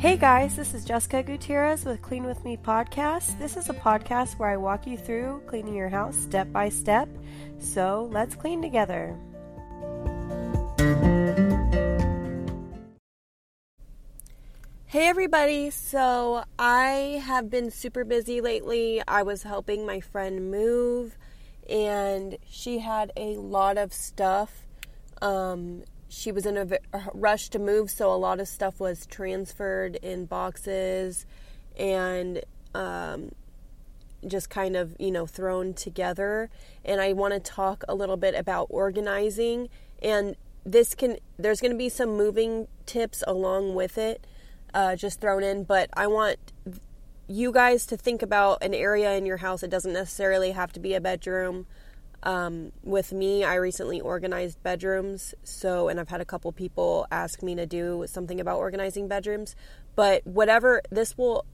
Hey guys, this is Jessica Gutierrez with Clean With Me podcast. This is a podcast where I walk you through cleaning your house step by step. So let's clean together. Hey everybody, so I have been super busy lately. I was helping my friend move and she had a lot of stuff. Um, she was in a rush to move, so a lot of stuff was transferred in boxes and um, just kind of, you know, thrown together. And I want to talk a little bit about organizing. And this can, there's going to be some moving tips along with it, uh, just thrown in. But I want you guys to think about an area in your house. It doesn't necessarily have to be a bedroom. Um, with me, I recently organized bedrooms, so and I've had a couple people ask me to do something about organizing bedrooms. But whatever, this will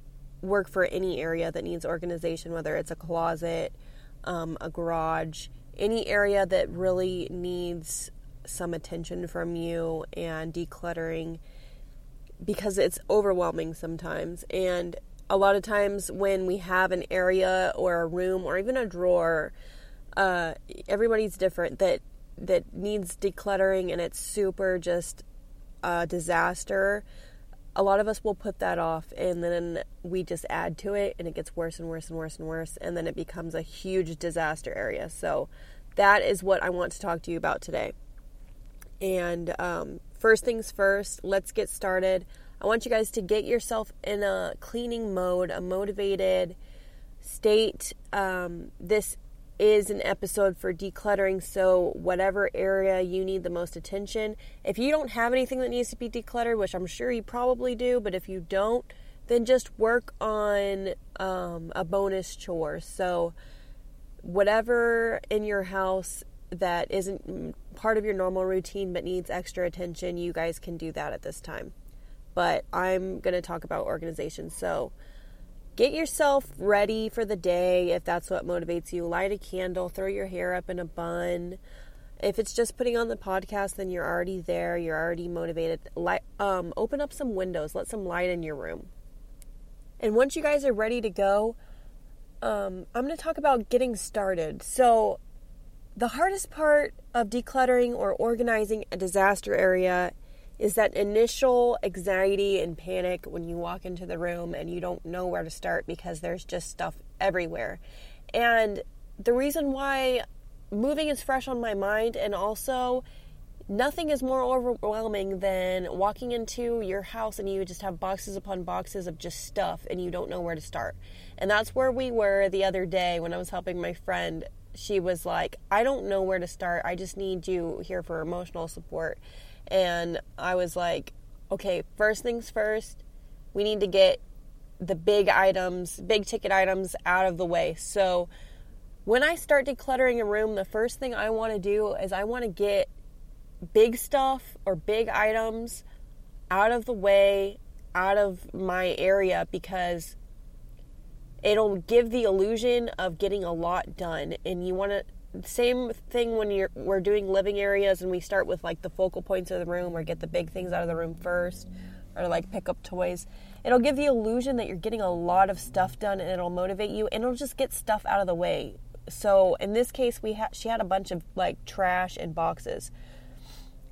work for any area that needs organization, whether it's a closet, um, a garage, any area that really needs some attention from you and decluttering because it's overwhelming sometimes. And a lot of times when we have an area or a room or even a drawer uh, everybody's different that that needs decluttering and it's super just a disaster. A lot of us will put that off and then we just add to it and it gets worse and worse and worse and worse and then it becomes a huge disaster area. So that is what i want to talk to you about today. And um, first things first let's get started. I want you guys to get yourself in a cleaning mode a motivated state. Um, this is an episode for decluttering. So, whatever area you need the most attention, if you don't have anything that needs to be decluttered, which I'm sure you probably do, but if you don't, then just work on um, a bonus chore. So, whatever in your house that isn't part of your normal routine but needs extra attention, you guys can do that at this time. But I'm going to talk about organization. So, get yourself ready for the day if that's what motivates you. Light a candle, throw your hair up in a bun. If it's just putting on the podcast, then you're already there. You're already motivated. Light, um, open up some windows. Let some light in your room. And once you guys are ready to go, um, I'm going to talk about getting started. So, the hardest part of decluttering or organizing a disaster area is that initial anxiety and panic when you walk into the room and you don't know where to start because there's just stuff everywhere. And the reason why moving is fresh on my mind and also nothing is more overwhelming than walking into your house and you just have boxes upon boxes of just stuff and you don't know where to start. And that's where we were the other day when I was helping my friend. She was like, I don't know where to start. I just need you here for emotional support. And I was like, okay, first things first, we need to get the big items, big ticket items out of the way. So when I start decluttering a room, the first thing I want to do is I want to get big stuff or big items out of the way, out of my area because it'll give the illusion of getting a lot done and you want to same thing when you're we're doing living areas and we start with like the focal points of the room or get the big things out of the room first or like pick up toys. It'll give the illusion that you're getting a lot of stuff done and it'll motivate you and it'll just get stuff out of the way. So in this case we had she had a bunch of like trash and boxes.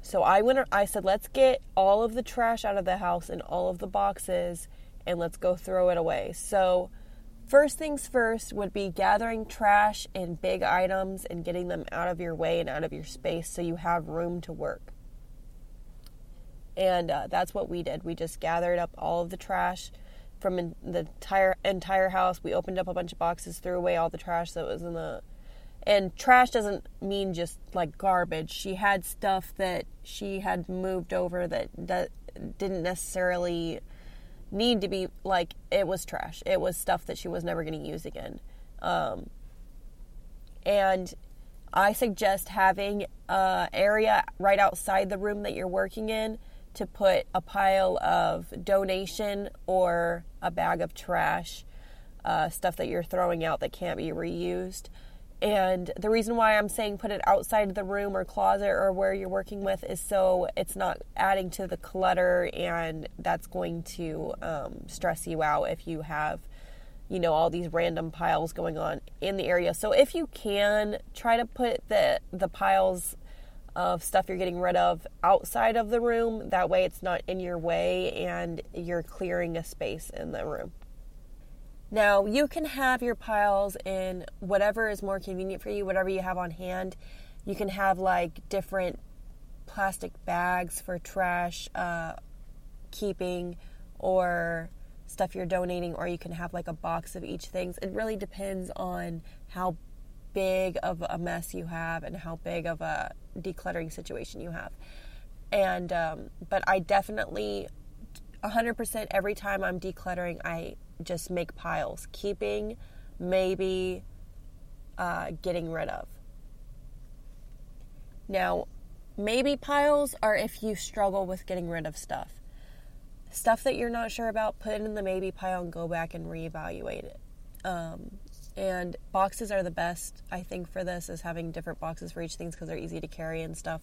So I went I said let's get all of the trash out of the house and all of the boxes and let's go throw it away. So first things first would be gathering trash and big items and getting them out of your way and out of your space so you have room to work. And uh, that's what we did. We just gathered up all of the trash from in the entire entire house. We opened up a bunch of boxes, threw away all the trash that was in the and trash doesn't mean just like garbage. She had stuff that she had moved over that, that didn't necessarily need to be like it was trash. It was stuff that she was never going to use again. Um, and I suggest having a area right outside the room that you're working in to put a pile of donation or a bag of trash, uh, stuff that you're throwing out that can't be reused. And the reason why I'm saying put it outside of the room or closet or where you're working with is so it's not adding to the clutter and that's going to um, stress you out if you have, you know, all these random piles going on in the area. So if you can, try to put the, the piles of stuff you're getting rid of outside of the room. That way it's not in your way and you're clearing a space in the room. Now, you can have your piles in whatever is more convenient for you, whatever you have on hand. You can have like different plastic bags for trash uh, keeping or stuff you're donating, or you can have like a box of each thing. It really depends on how big of a mess you have and how big of a decluttering situation you have. And, um, but I definitely, 100% every time I'm decluttering, I just make piles, keeping, maybe uh, getting rid of. Now, maybe piles are if you struggle with getting rid of stuff. Stuff that you're not sure about, put it in the maybe pile and go back and reevaluate it. Um, and boxes are the best, I think, for this, is having different boxes for each thing because they're easy to carry and stuff.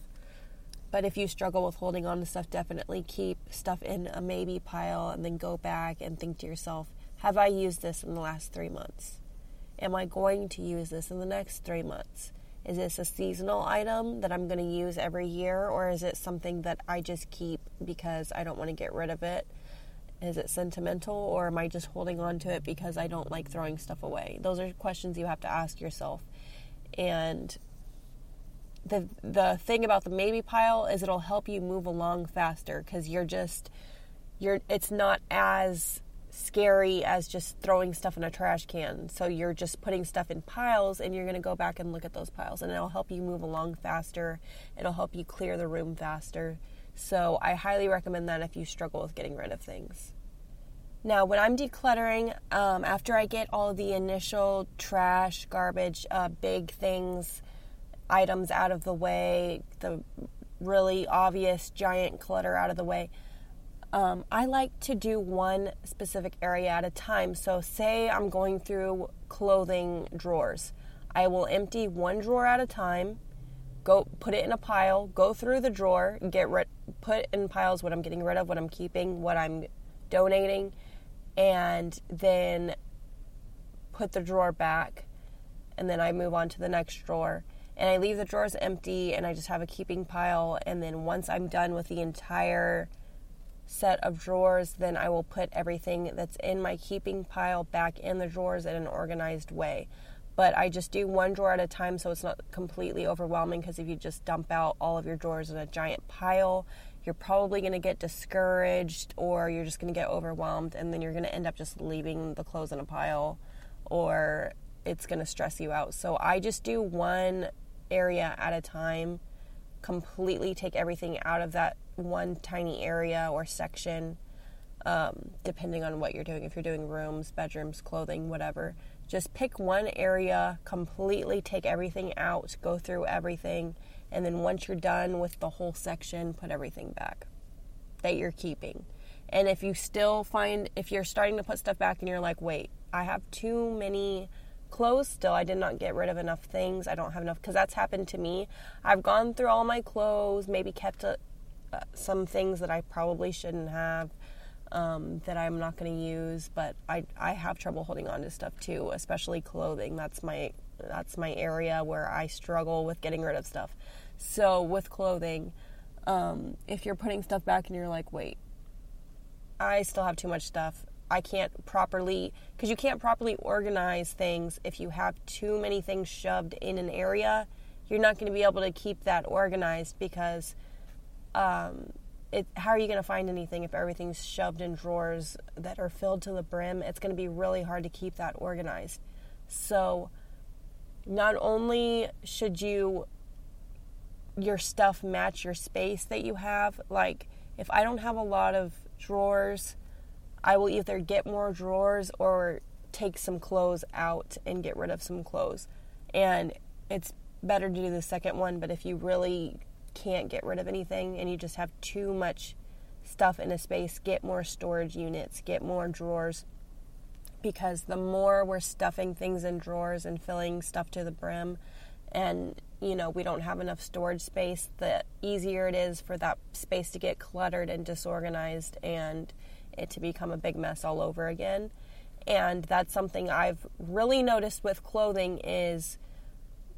But if you struggle with holding on to stuff, definitely keep stuff in a maybe pile and then go back and think to yourself, have I used this in the last three months? Am I going to use this in the next three months? Is this a seasonal item that I'm going to use every year, or is it something that I just keep because I don't want to get rid of it? Is it sentimental, or am I just holding on to it because I don't like throwing stuff away? Those are questions you have to ask yourself. And the the thing about the maybe pile is it'll help you move along faster because you're just you're it's not as scary as just throwing stuff in a trash can. So you're just putting stuff in piles and you're going to go back and look at those piles and it'll help you move along faster. It'll help you clear the room faster. So I highly recommend that if you struggle with getting rid of things. Now, when I'm decluttering, um, after I get all the initial trash, garbage, uh, big things, items out of the way, the really obvious giant clutter out of the way, um, I like to do one specific area at a time. So, say I'm going through clothing drawers, I will empty one drawer at a time, go put it in a pile, go through the drawer, get rid, put in piles what I'm getting rid of, what I'm keeping, what I'm donating, and then put the drawer back, and then I move on to the next drawer. And I leave the drawers empty, and I just have a keeping pile. And then once I'm done with the entire set of drawers, then I will put everything that's in my keeping pile back in the drawers in an organized way. But I just do one drawer at a time so it's not completely overwhelming because if you just dump out all of your drawers in a giant pile, you're probably going to get discouraged or you're just going to get overwhelmed and then you're going to end up just leaving the clothes in a pile or it's going to stress you out. So I just do one area at a time, completely take everything out of that one tiny area or section, um, depending on what you're doing. If you're doing rooms, bedrooms, clothing, whatever, just pick one area, completely take everything out, go through everything, and then once you're done with the whole section, put everything back that you're keeping. And if you still find, if you're starting to put stuff back and you're like, wait, I have too many clothes still. I did not get rid of enough things. I don't have enough because that's happened to me. I've gone through all my clothes, maybe kept a, some things that I probably shouldn't have. Um, that I'm not going to use, but I I have trouble holding on to stuff too, especially clothing. That's my that's my area where I struggle with getting rid of stuff. So with clothing, Um, if you're putting stuff back and you're like, wait, I still have too much stuff. I can't properly, because you can't properly organize things if you have too many things shoved in an area. You're not going to be able to keep that organized because um, it, how are you going to find anything if everything's shoved in drawers that are filled to the brim? It's going to be really hard to keep that organized. So, not only should you your stuff match your space that you have, like if I don't have a lot of drawers, I will either get more drawers or take some clothes out and get rid of some clothes. And it's better to do the second one, but if you really can't get rid of anything and you just have too much stuff in a space, get more storage units, get more drawers. Because the more we're stuffing things in drawers and filling stuff to the brim, and you know we don't have enough storage space, the easier it is for that space to get cluttered and disorganized and it to become a big mess all over again. And that's something I've really noticed with clothing is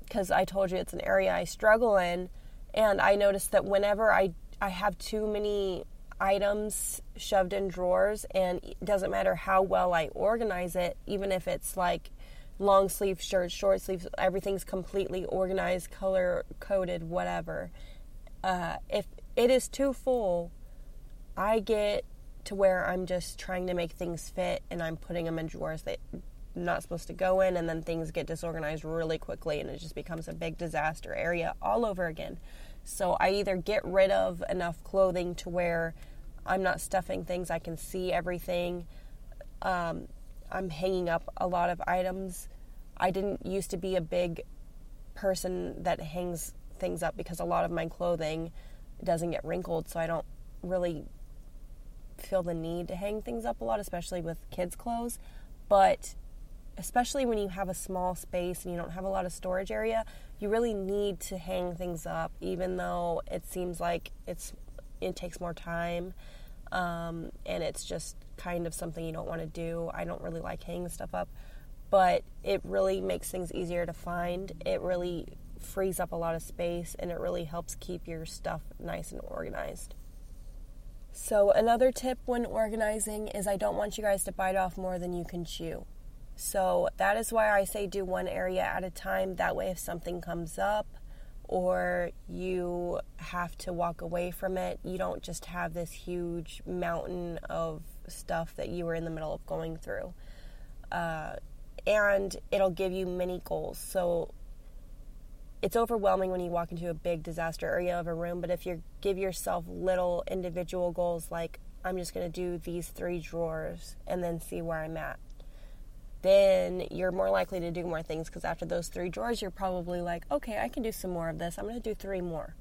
because I told you it's an area I struggle in and I noticed that whenever I I have too many items shoved in drawers and it doesn't matter how well I organize it, even if it's like long sleeve shirts, short sleeves, everything's completely organized, color coded, whatever. Uh, if it is too full, I get to where I'm just trying to make things fit and I'm putting them in drawers that not supposed to go in, and then things get disorganized really quickly and it just becomes a big disaster area all over again. So I either get rid of enough clothing to where I'm not stuffing things, I can see everything. Um, I'm hanging up a lot of items. I didn't used to be a big person that hangs things up because a lot of my clothing doesn't get wrinkled, so I don't really feel the need to hang things up a lot, especially with kids' clothes. But especially when you have a small space and you don't have a lot of storage area, you really need to hang things up, even though it seems like it's it takes more time um, and it's just kind of something you don't want to do. I don't really like hanging stuff up, but it really makes things easier to find. It really frees up a lot of space and it really helps keep your stuff nice and organized. So, another tip when organizing is I don't want you guys to bite off more than you can chew. So, that is why I say do one area at a time. That way, if something comes up or you have to walk away from it, you don't just have this huge mountain of stuff that you were in the middle of going through. Uh, and it'll give you mini goals. So, it's overwhelming when you walk into a big disaster area of a room, but if you give yourself little individual goals like I'm just going to do these 3 drawers and then see where I'm at. Then you're more likely to do more things because after those 3 drawers you're probably like, "Okay, I can do some more of this. I'm going to do 3 more."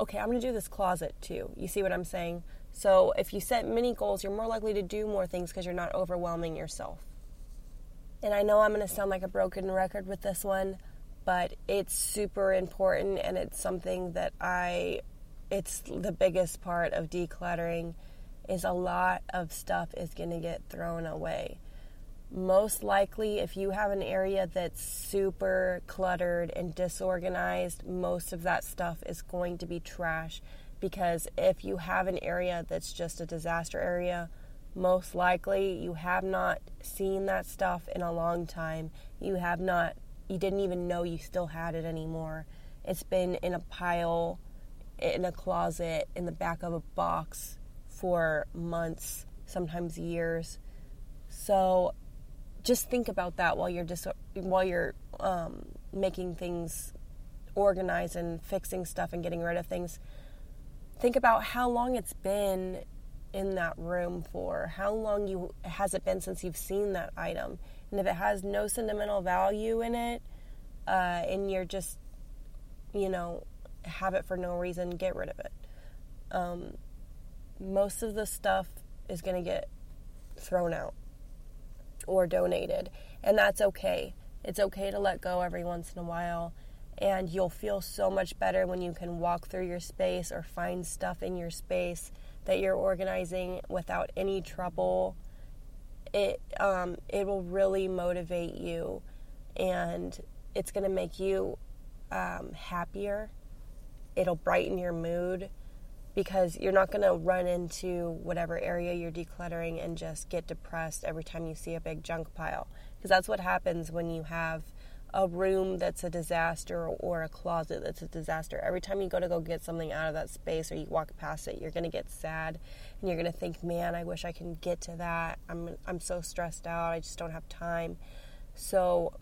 Okay, I'm going to do this closet too. You see what I'm saying? So, if you set mini goals, you're more likely to do more things because you're not overwhelming yourself. And I know I'm going to sound like a broken record with this one, but it's super important and it's something that I it's the biggest part of decluttering is a lot of stuff is going to get thrown away. Most likely if you have an area that's super cluttered and disorganized, most of that stuff is going to be trash because if you have an area that's just a disaster area, most likely you have not seen that stuff in a long time. You have not you didn't even know you still had it anymore. It's been in a pile, in a closet, in the back of a box for months, sometimes years. So just think about that while you're just while you're um, making things organized and fixing stuff and getting rid of things. Think about how long it's been in that room for. How long you has it been since you've seen that item? And if it has no sentimental value in it, uh, and you're just, you know, have it for no reason, get rid of it. Um, most of the stuff is going to get thrown out or donated, and that's okay. It's okay to let go every once in a while, and you'll feel so much better when you can walk through your space or find stuff in your space that you're organizing without any trouble it um, it will really motivate you, and it's going to make you um, happier. it'll brighten your mood because you're not going to run into whatever area you're decluttering and just get depressed every time you see a big junk pile. Because that's what happens when you have a room that's a disaster or a closet that's a disaster. Every time you go to go get something out of that space or you walk past it, you're going to get sad and you're going to think, "Man, I wish I can get to that. I'm I'm so stressed out. I just don't have time." So,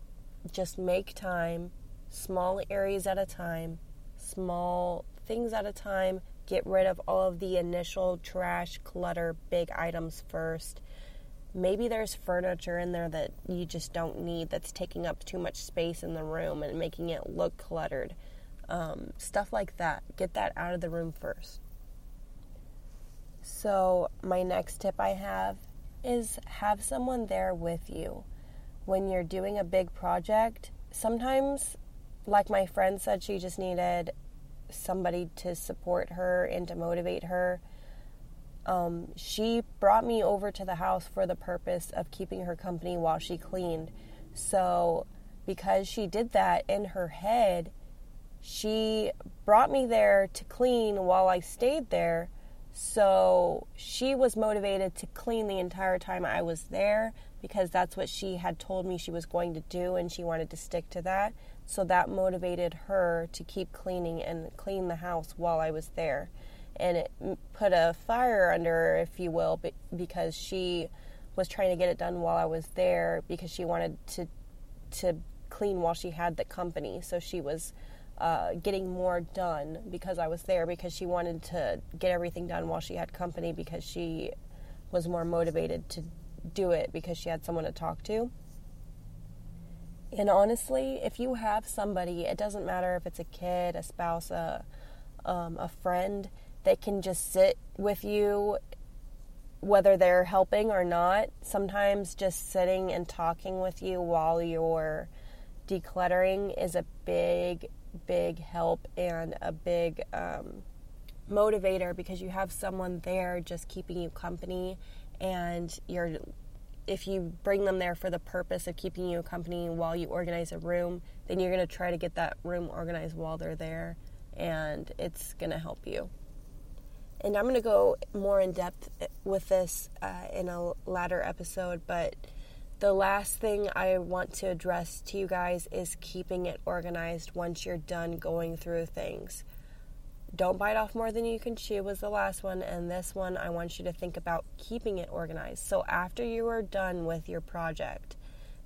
just make time, small areas at a time, small things at a time. Get rid of all of the initial trash, clutter, big items first maybe there's furniture in there that you just don't need that's taking up too much space in the room and making it look cluttered. Um, stuff like that. Get that out of the room first. So, my next tip I have is have someone there with you. When you're doing a big project, sometimes, like my friend said, she just needed somebody to support her and to motivate her um, she brought me over to the house for the purpose of keeping her company while she cleaned. So, because she did that in her head, she brought me there to clean while I stayed there. So, she was motivated to clean the entire time I was there because that's what she had told me she was going to do and she wanted to stick to that. So, that motivated her to keep cleaning and clean the house while I was there and it put a fire under her, if you will, because she was trying to get it done while I was there because she wanted to to clean while she had the company. So she was uh, getting more done because I was there because she wanted to get everything done while she had company because she was more motivated to do it because she had someone to talk to. And honestly, if you have somebody, it doesn't matter if it's a kid, a spouse, a um, a friend they can just sit with you whether they're helping or not. Sometimes just sitting and talking with you while you're decluttering is a big, big help and a big um, motivator because you have someone there just keeping you company and you're if you bring them there for the purpose of keeping you company while you organize a room, then you're going to try to get that room organized while they're there and it's going to help you and I'm going to go more in depth with this uh, in a latter episode, but the last thing I want to address to you guys is keeping it organized once you're done going through things. Don't bite off more than you can chew was the last one, and this one I want you to think about keeping it organized. So after you are done with your project,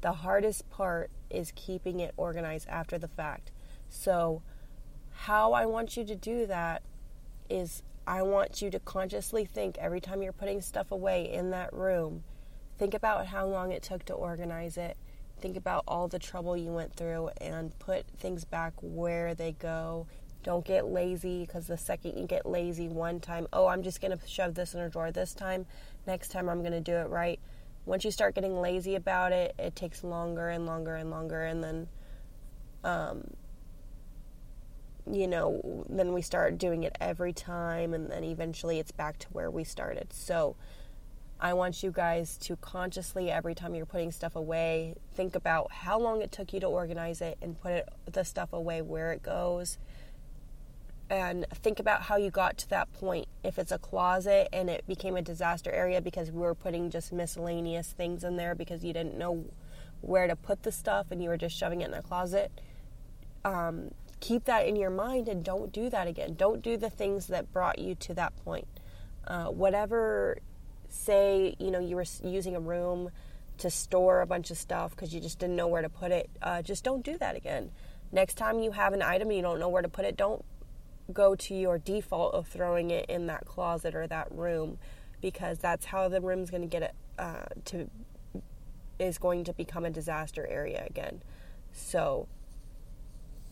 the hardest part is keeping it organized after the fact. So, how I want you to do that is I want you to consciously think every time you're putting stuff away in that room, think about how long it took to organize it. Think about all the trouble you went through and put things back where they go. Don't get lazy because the second you get lazy one time, oh, I'm just going to shove this in a drawer this time, next time I'm going to do it right. Once you start getting lazy about it, it takes longer and longer and longer, and then um, you know, then we start doing it every time, and then eventually it's back to where we started. So, I want you guys to consciously, every time you're putting stuff away, think about how long it took you to organize it and put it, the stuff away where it goes. And think about how you got to that point. If it's a closet and it became a disaster area because we were putting just miscellaneous things in there because you didn't know where to put the stuff and you were just shoving it in a closet. Um, keep that in your mind and don't do that again. Don't do the things that brought you to that point. Uh, whatever, say, you know, you were using a room to store a bunch of stuff because you just didn't know where to put it, uh, just don't do that again. Next time you have an item and you don't know where to put it, don't go to your default of throwing it in that closet or that room because that's how the room's going to get it uh, to is going to become a disaster area again. So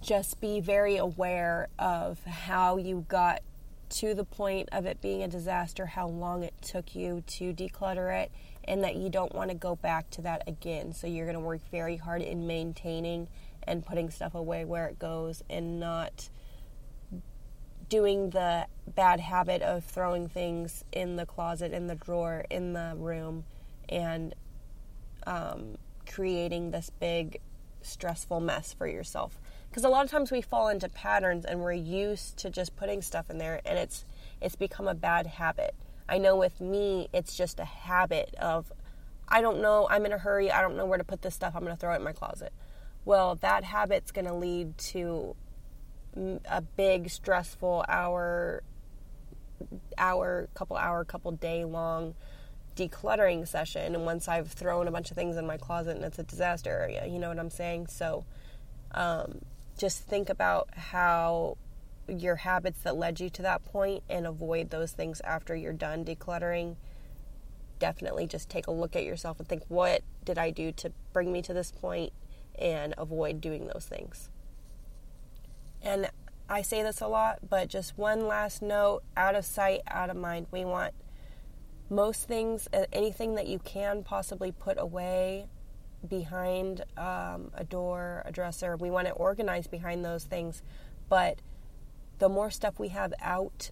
just be very aware of how you got to the point of it being a disaster, how long it took you to declutter it, and that you don't want to go back to that again. So you're going to work very hard in maintaining and putting stuff away where it goes and not doing the bad habit of throwing things in the closet, in the drawer, in the room, and um, creating this big stressful mess for yourself because a lot of times we fall into patterns and we're used to just putting stuff in there and it's it's become a bad habit. I know with me it's just a habit of I don't know, I'm in a hurry, I don't know where to put this stuff, I'm going to throw it in my closet. Well, that habit's going to lead to a big stressful hour hour couple hour couple day long decluttering session and once I've thrown a bunch of things in my closet and it's a disaster area, you know what I'm saying? So um, just think about how your habits that led you to that point and avoid those things after you're done decluttering. Definitely just take a look at yourself and think, what did I do to bring me to this point and avoid doing those things. And I say this a lot, but just one last note out of sight, out of mind. We want most things, anything that you can possibly put away behind um, a door, a dresser. We want to organize behind those things, but the more stuff we have out,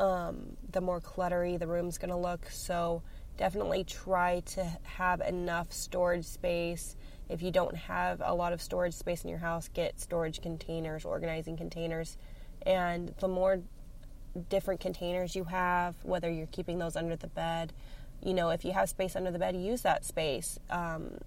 um, the more cluttery the room's going to look. So definitely try to have enough storage space. If you don't have a lot of storage space in your house, get storage containers, organizing containers. And the more different containers you have, whether you're keeping those under the bed, you know, if you have space under the bed, use that space. Um,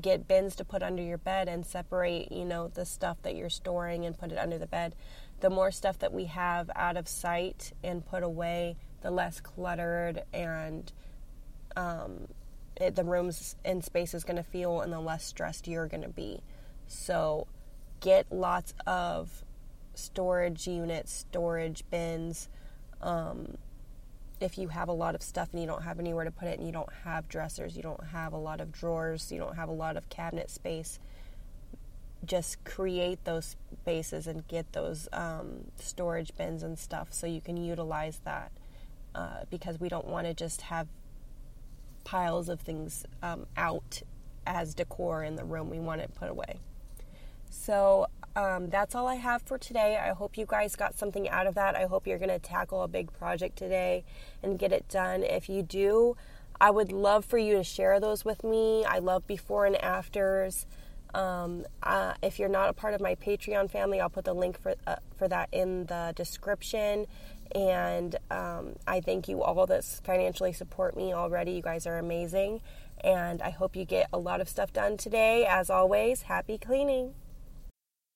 get bins to put under your bed and separate, you know, the stuff that you're storing and put it under the bed. The more stuff that we have out of sight and put away, the less cluttered and um, it, the rooms and space is going to feel and the less stressed you're going to be. So get lots of storage units, storage bins. Um, if you have a lot of stuff and you don't have anywhere to put it and you don't have dressers, you don't have a lot of drawers, you don't have a lot of cabinet space, just create those spaces and get those um, storage bins and stuff so you can utilize that uh, because we don't want to just have piles of things um, out as decor in the room. We want it put away. So um, that's all I have for today. I hope you guys got something out of that. I hope you're going to tackle a big project today and get it done. If you do, I would love for you to share those with me. I love before and afters. Um, uh, if you're not a part of my Patreon family, I'll put the link for uh, for that in the description. And um, I thank you all that financially support me already. You guys are amazing, and I hope you get a lot of stuff done today. As always, happy cleaning.